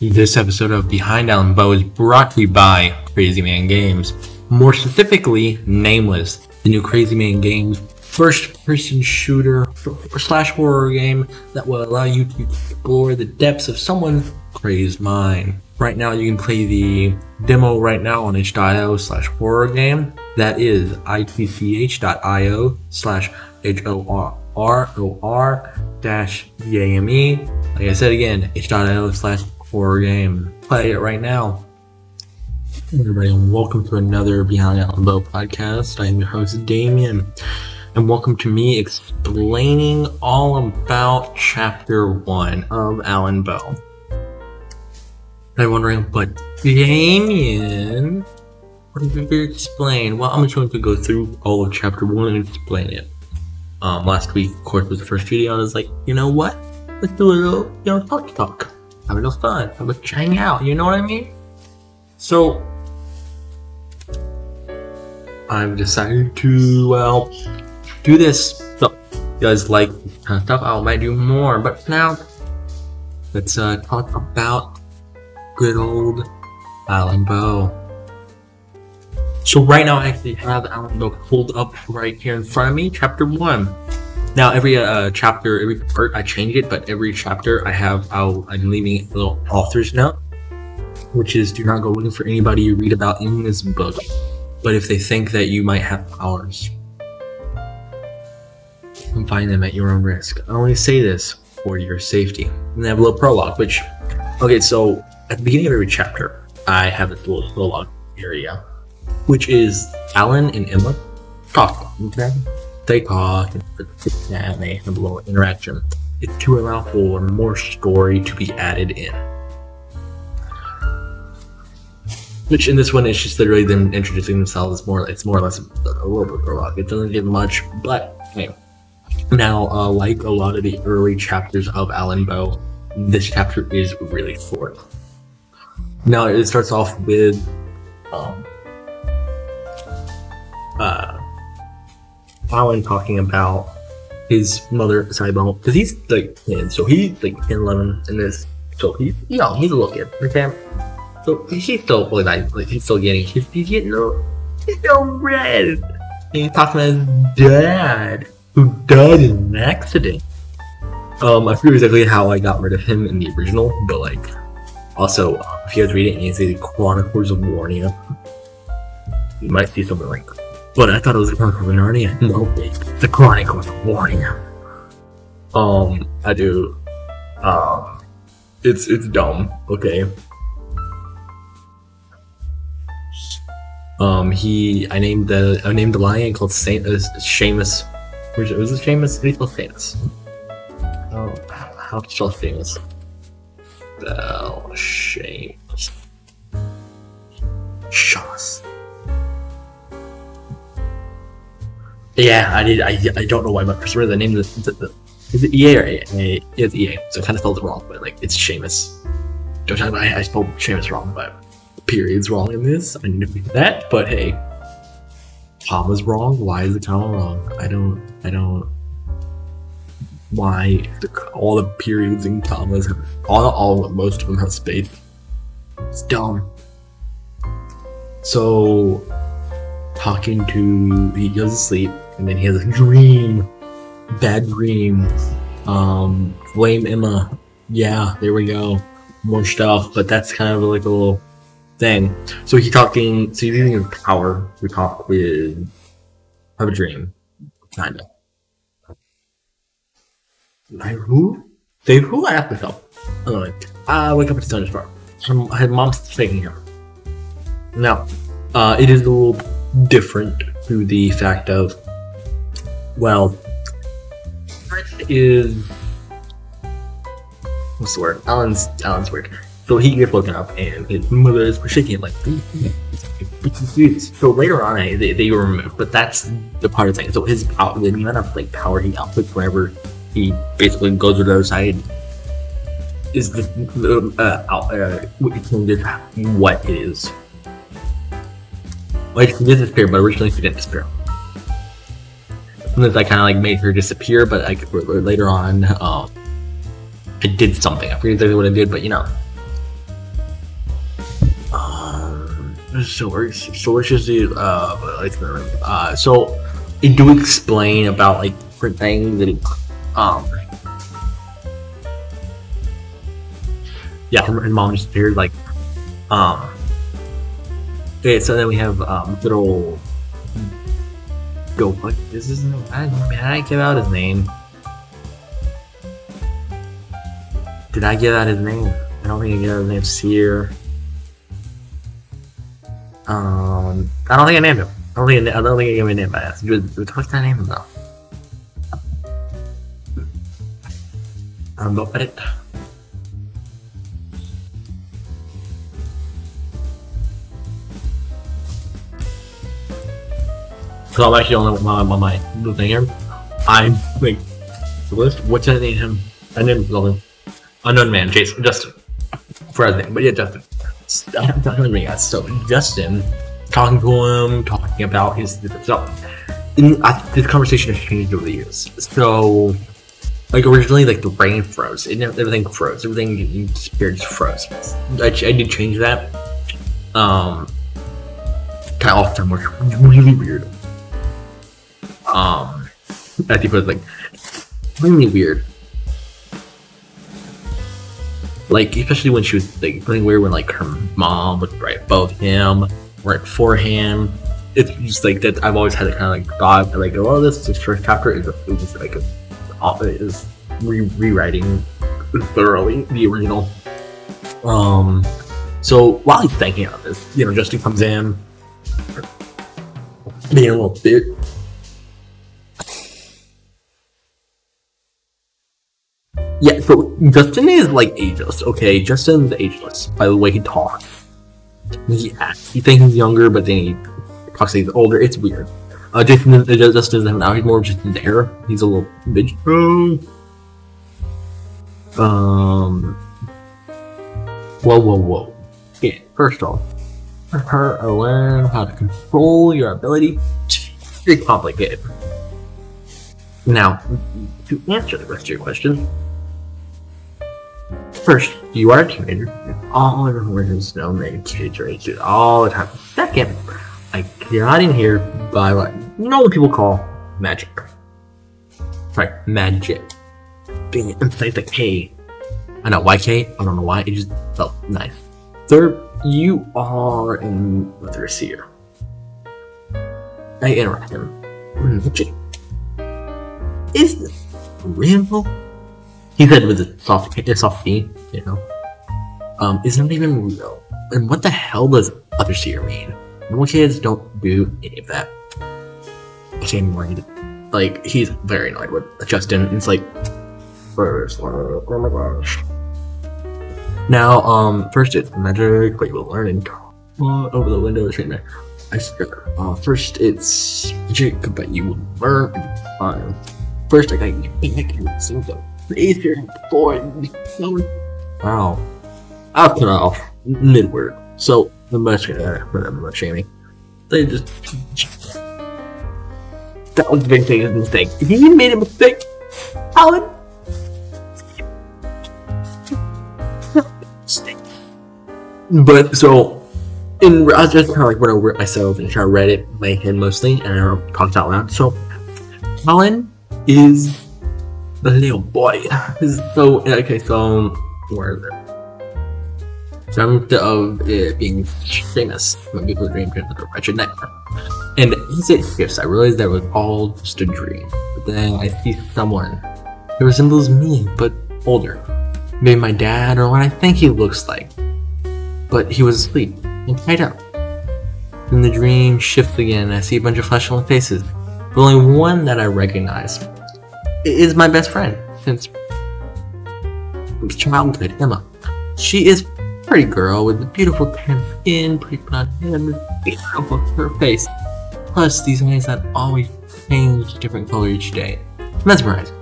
This episode of Behind Allen Bow is brought to you by Crazy Man Games. More specifically, Nameless, the new Crazy Man Games first person shooter slash horror game that will allow you to explore the depths of someone's crazed mind. Right now, you can play the demo right now on itch.io slash horror game. That is itch.io slash H O R R O R dash D A M E. Like I said again, itch.io slash horror game. Play it right now. Hey everybody, and welcome to another Behind Allen Bow podcast. I am your host, Damion, and welcome to me explaining all about Chapter 1 of Allen Bow. I'm wondering, but Damion, what did you explain? Well, I'm just going to go through all of Chapter 1 and explain it. Um, last week, of course, was the first video, and I was like, you know what? Let's do a little, you know, talk talk. Have a little fun. Have a hang out, you know what I mean? So, I've decided to, well, do this. So, you guys like kind of stuff, I might do more, but now, let's uh, talk about good old Allen Bow. So right now I actually have Allen Bow pulled up right here in front of me, chapter one. Now every uh, chapter, every part I change it, but every chapter I have, I'll, I'm leaving a little author's note, which is do not go looking for anybody you read about in this book, but if they think that you might have powers, and find them at your own risk. I only say this for your safety. And they have a little prologue, which, okay, so at the beginning of every chapter, I have this little prologue area, which is Alan and Emma talk. Okay? They talk and they have a little interaction. It's to allow for more story to be added in. Which in this one is just literally them introducing themselves. More, it's more or less a, a little bit prologue. It doesn't give much, but anyway. Now, uh, like a lot of the early chapters of Allen Bow, this chapter is really short. Now it starts off with um, uh, Alan talking about his mother, Cybele, because he's like 10, so he's like 10, 11 in this. So he's young, he's a little kid, okay? So he's still nice, like he's still getting, he's, he's getting a, he's so red. He's talking about his dad, who died in an accident. Um, I forget exactly how I got rid of him in the original, but like, also, if you guys read it and you see the Chronicles of Narnia, you might see something like, but I thought it was the Chronicles of Narnia. No, it's the Chronicles of Narnia. Um, I do. Um, it's it's dumb. Okay. Um, he, I named the, I named the lion called Saint, uh, Seamus. Was it, was it Seamus? Do you famous? Oh, how you spell famous? Spell Seamus. Shoss. Yeah, I did. I, I don't know why, but for reason the name of the, the, the is it EA or A? It's EA, so I kind of spelled it wrong, but like it's Seamus. Don't tell me I, I spelled Seamus wrong, but the period's wrong in this. I need to fix that, but hey, comma's wrong. Why is the comma wrong? I don't. I don't. Why the, all the periods and commas have all all most of them have space. It's dumb. So talking to he goes to sleep and then he has a dream. Bad dream. Um blame Emma. Yeah, there we go. More stuff, but that's kind of like a little thing. So he's talking so he's using his power to talk with have a dream. Kinda. Like who? Dave who? I have to tell. I wake up at the thunderstorm. I had mom's taking here. Now, uh, it is a little different through the fact of, well, is what's the word? Alan's Alan's word. So he gets woken up and his mother is shaking him like. So later on, they, they were removed, but that's the part of the thing. So his power, the amount of like power he outputs whenever he basically goes to the other side is the uh, uh, it changes what it is. Like she did disappear, but originally she didn't disappear. Sometimes I kind of like made her disappear, but like later on, um, I did something. I forget exactly what I did, but you know. so so let's just do uh like uh so it do explain about like different things that it, um yeah her, her mom disappeared like um okay so then we have um good go what this isn't I man I give out his name did I give out his name I don't think I gave out his name Seer um, I don't think I named him. I don't think I, I don't think I gave him a name by that. What's that name though? Um, look at it. So I'm actually only on my little thing here. I'm like, list. What's I name him? I named him Unknown man, Jason, Justin. For everything, but yeah, Justin. I'm telling you guys. So Justin, talking to him, talking about his I, this conversation has changed over the years. So, like originally, like the rain froze, and everything froze, everything disappeared, just froze. I, I did change that. Um, kind of off time, which was really weird. Um, think it was like really weird. Like, especially when she was like feeling weird when like her mom was right above him, right for him. It's just like that. I've always had a kind of like thought, like, oh, this, this first chapter is, is like a, is re- rewriting thoroughly the original. Um, so while he's thinking on this, you know, Justin comes in, being a little bit Yeah, so Justin is like ageless, okay? Justin's ageless by the way he talks. He. He thinks he's younger, but then he talks like he's older. It's weird. Uh, Jason, uh, Justin doesn't have now. He's more just there. He's a little bitch. Um. Whoa, whoa, whoa. Yeah, first off, her learn how to control your ability. It's very complicated. Now, to answer the rest of your question, First, you are a teenager. All everyone is known that kids rage it all the time. Second, I got in here by what you know people call magic. Sorry, magic. Being inside the K. I know why K. I don't know why. It just felt nice. Third, you are in Mother Seer. I interrupt him. Magic. Is this real? He said with a soft, a soft D, you know. Um, it's not even real. And what the hell does other seer mean? Normal kids don't do any of that. I'm worried. Like, he's very annoyed with Justin. It's like, first, oh my gosh. Now, um, first it's magic, but you will learn and uh, over the window the train. I swear. Uh, first it's magic, but you will learn and fine. First, I got you can sing easier for Wow. I'll cut off mid word. So the much uh, whatever shaming. They just that was the big thing, mistake. If you made a mistake, Alan. but so in I was just kind of like when I wrote myself and to read it in my head mostly, and I talked out loud. So Alan is the little boy. Is so okay, so um, where is it? Dreamt of it being famous when people dreamed of a wretched nightmare. And as it yes, I realized that was all just a dream. But then I see someone who resembles me, but older. Maybe my dad or what I think he looks like. But he was asleep and tied up. Then the dream shifts again and I see a bunch of flashing faces. But only one that I recognize is my best friend since childhood, Emma. She is a pretty girl with a beautiful tan skin, pretty blonde hair, and beautiful her face. Plus, these eyes that always change different color each day. Mesmerizing.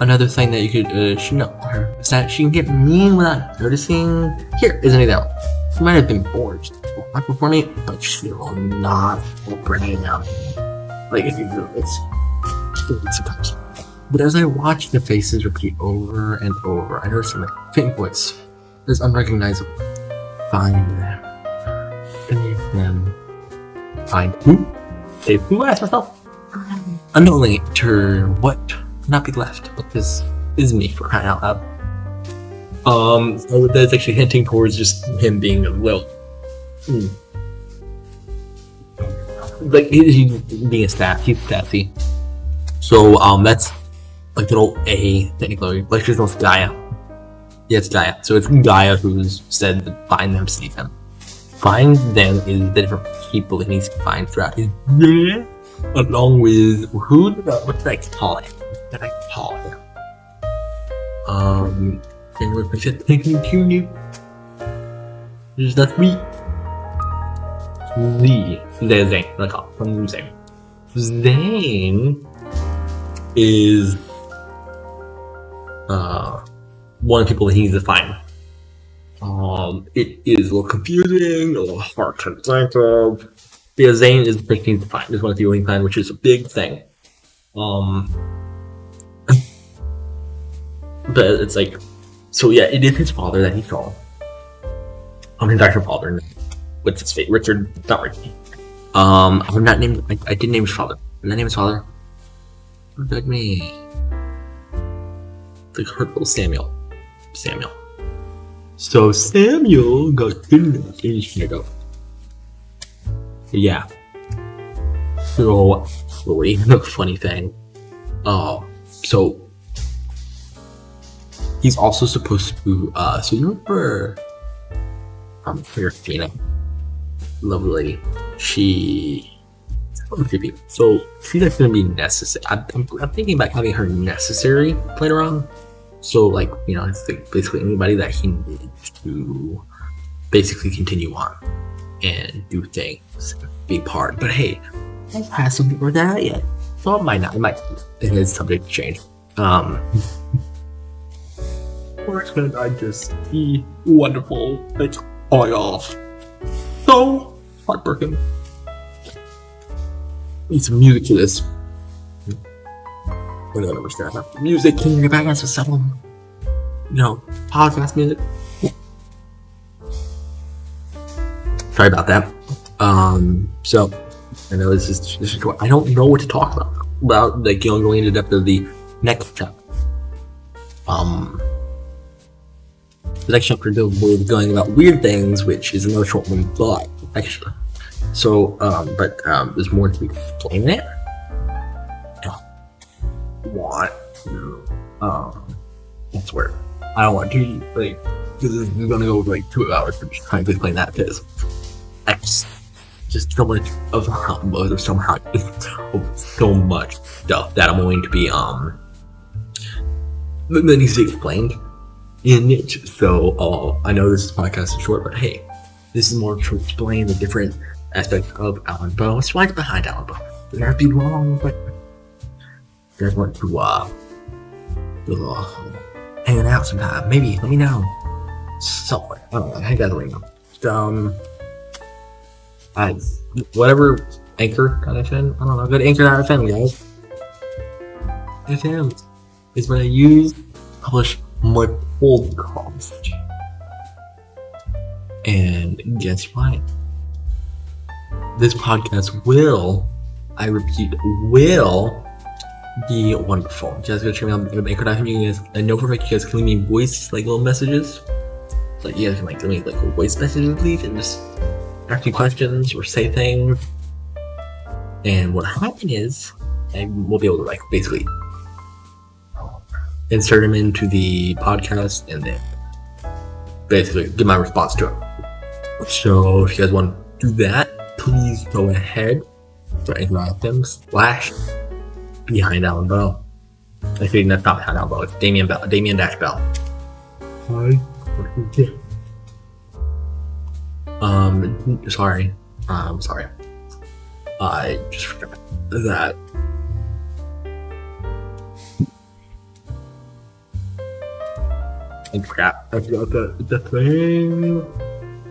Another thing that you could uh, should know her is that she can get mean without noticing. Here is an example. She might have been not before me, but she will not bring out. Like if you do this, it's supposed. But as I watch the faces repeat over and over, I notice a faint voice is unrecognizable. Find them. And you find who? Say who? I asked myself. Unknowingly enter what not be left, but this is me for crying out loud. Um, so that's actually hinting towards just him being a little, hmm. like he, he's being a staff. He's sassy. So um, that's like little A technically. Like just knows Gaia. Yeah, it's Gaia. So it's Gaia who's said to find them, save them. Find them is the different people that he needs to find throughout his journey, along with who? Did I, what did I call him? What did I call him? Um, repeat it? Thinking to you. Is that me? Z. There's Zane. Like, from Zane. Zane is uh, one of the people that he needs to find. Um, it is a little confusing, a little hard to think of. Because Zane is the person he needs to find, is one of the healing plan, which is a big thing. Um, but it's like, so yeah, it is his father that he saw. Um, his actual father. What's his fate? Richard, not Richard. Um, I'm not named. I, I did name his father. Did I name his father? Like me. The little Samuel. Samuel. So Samuel got in Chicago. Yeah. So, really, the funny thing. Oh, so he's also supposed to. Uh, so you remember, um, Serafina, lovely lady. She. Creepy. So she's like gonna be necessary. I'm, I'm, I'm thinking about having her necessary later on. So like you know, it's like basically anybody that he needs to basically continue on and do things, be part. But hey, I have some people that out yet, so it might not. It might. It is subject to change. Um. When I just be wonderful. It's all off. So heartbroken. Need some music to this. What do I understand? Music, can you get back into some, you know, podcast music? Sorry about that. Um, so I know this is this is I don't know what to talk about about like you know going into depth of the next chapter. Um, the next chapter we're going about weird things, which is another short one, but actually. So, um, but um, there's more to explain it. Want to, um, that's where I don't want to like because this is gonna go like two hours just trying to explain that because X just so much of combos of somehow so much stuff that I'm going to be um that needs to be explained in it. So uh, I know this podcast is short, but hey, this is more to explain the different aspects of Allen Bow. What's right behind Allen Bow? It might be wrong, but you guys want to uh, uh hanging out sometime? Maybe let me know somewhere. I don't know. Hey guys, let me know. Um, I whatever anchor FM. I don't know. Good anchor FM, guys. FM is what I use publish my podcast. And guess what? This podcast will, I repeat, will be wonderful. Guys go check me out on Anchor.fm. You guys, I know for a fact you guys can leave me voice, like little messages. Like you guys can like leave me like voice messages, please, and just ask me questions or say things. And what happen is, I will be able to like basically insert them into the podcast and then basically give my response to it. So if you guys want to do that, please go ahead to them slash behind Alan Bell. I Actually, that's not behind Alan Bell. It's Damion Bell. Damion Dash Bell. Hi. Um, sorry. Um, sorry. I just forgot that I forgot. I forgot the the thing.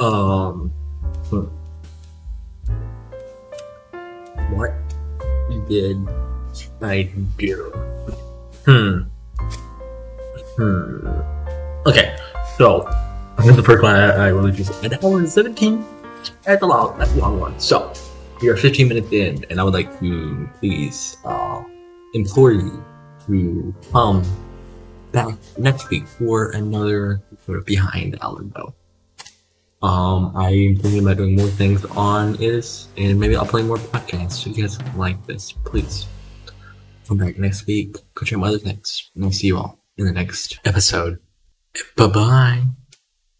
Um. Hmm. What did I do? Hmm. Hmm. Okay, so I the first one I, I really just an hour and seventeen. That's a long, that's a long one. So we are 15 minutes in, and I would like to please uh, implore you to come back next week for another sort of behind Alamo. Um, I'm thinking about doing more things on this, and maybe I'll play more podcasts. If you guys like this, please come back next week. Go check my other things, and I'll see you all in the next episode. Bye bye.